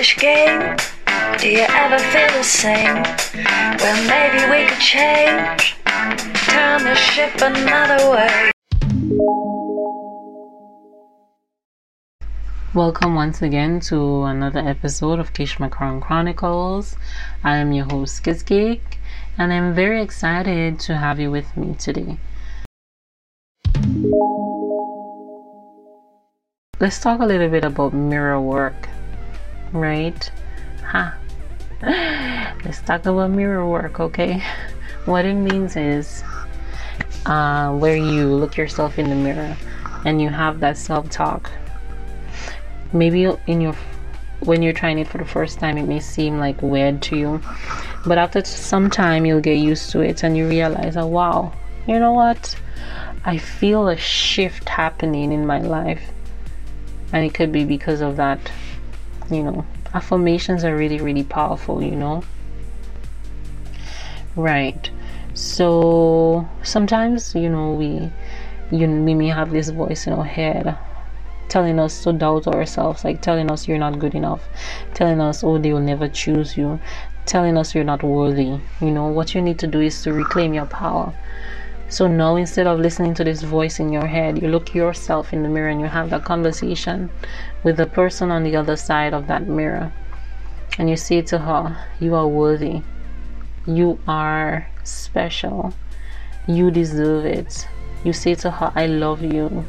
childish game? Do you ever feel the same? Well, maybe we could change. Turn the ship another way. Welcome once again to another episode of KishMaKrown Kronicles. I am your host, Kizgeek, and I'm very excited to have you with me today. Let's talk a little bit about mirror work, right? Huh. Let's talk about mirror work, okay? What it means is uh, where you look yourself in the mirror and you have that self talk. Maybe in your when you're trying it for the first time, it may seem like weird to you, but after some time, you'll get used to it and you realize, oh wow, you know what? I feel a shift happening in my life, and it could be because of that. You know, affirmations are really, really powerful, you know. Right. So sometimes, you know, we you we may have this voice in our head telling us to doubt ourselves, like telling us you're not good enough, telling us, oh, they will never choose you, telling us you're not worthy. You know, what you need to do is to reclaim your power. So now, instead of listening to this voice in your head, you look yourself in the mirror and you have that conversation with the person on the other side of that mirror. And you say to her, You are worthy. You are special. You deserve it. You say to her, I love you.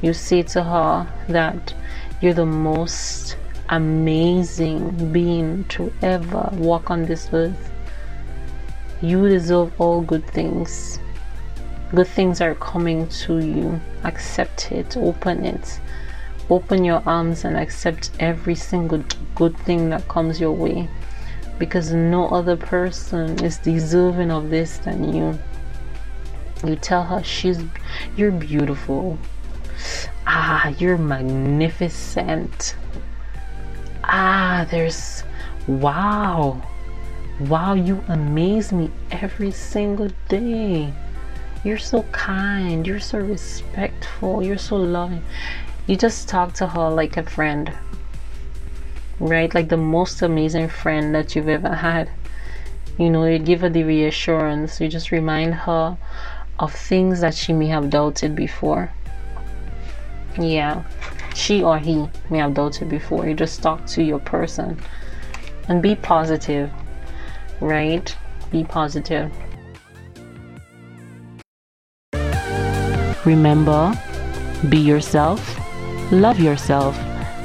You say to her that you're the most amazing being to ever walk on this earth. You deserve all good things. Good things are coming to you. Accept it, open it. Open your arms and accept every single good thing that comes your way because no other person is deserving of this than you. You tell her she's you're beautiful. Ah, you're magnificent. Ah, there's wow. Wow, you amaze me every single day. You're so kind, you're so respectful, you're so loving. You just talk to her like a friend right? Like the most amazing friend that you've ever had. You know, you give her the reassurance, you just remind her of things that she may have doubted before. Yeah, she or he may have doubted before. You just talk to your person and be positive, right? Be positive. Remember, be yourself, love yourself,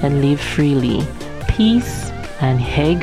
and live freely peace, and hey.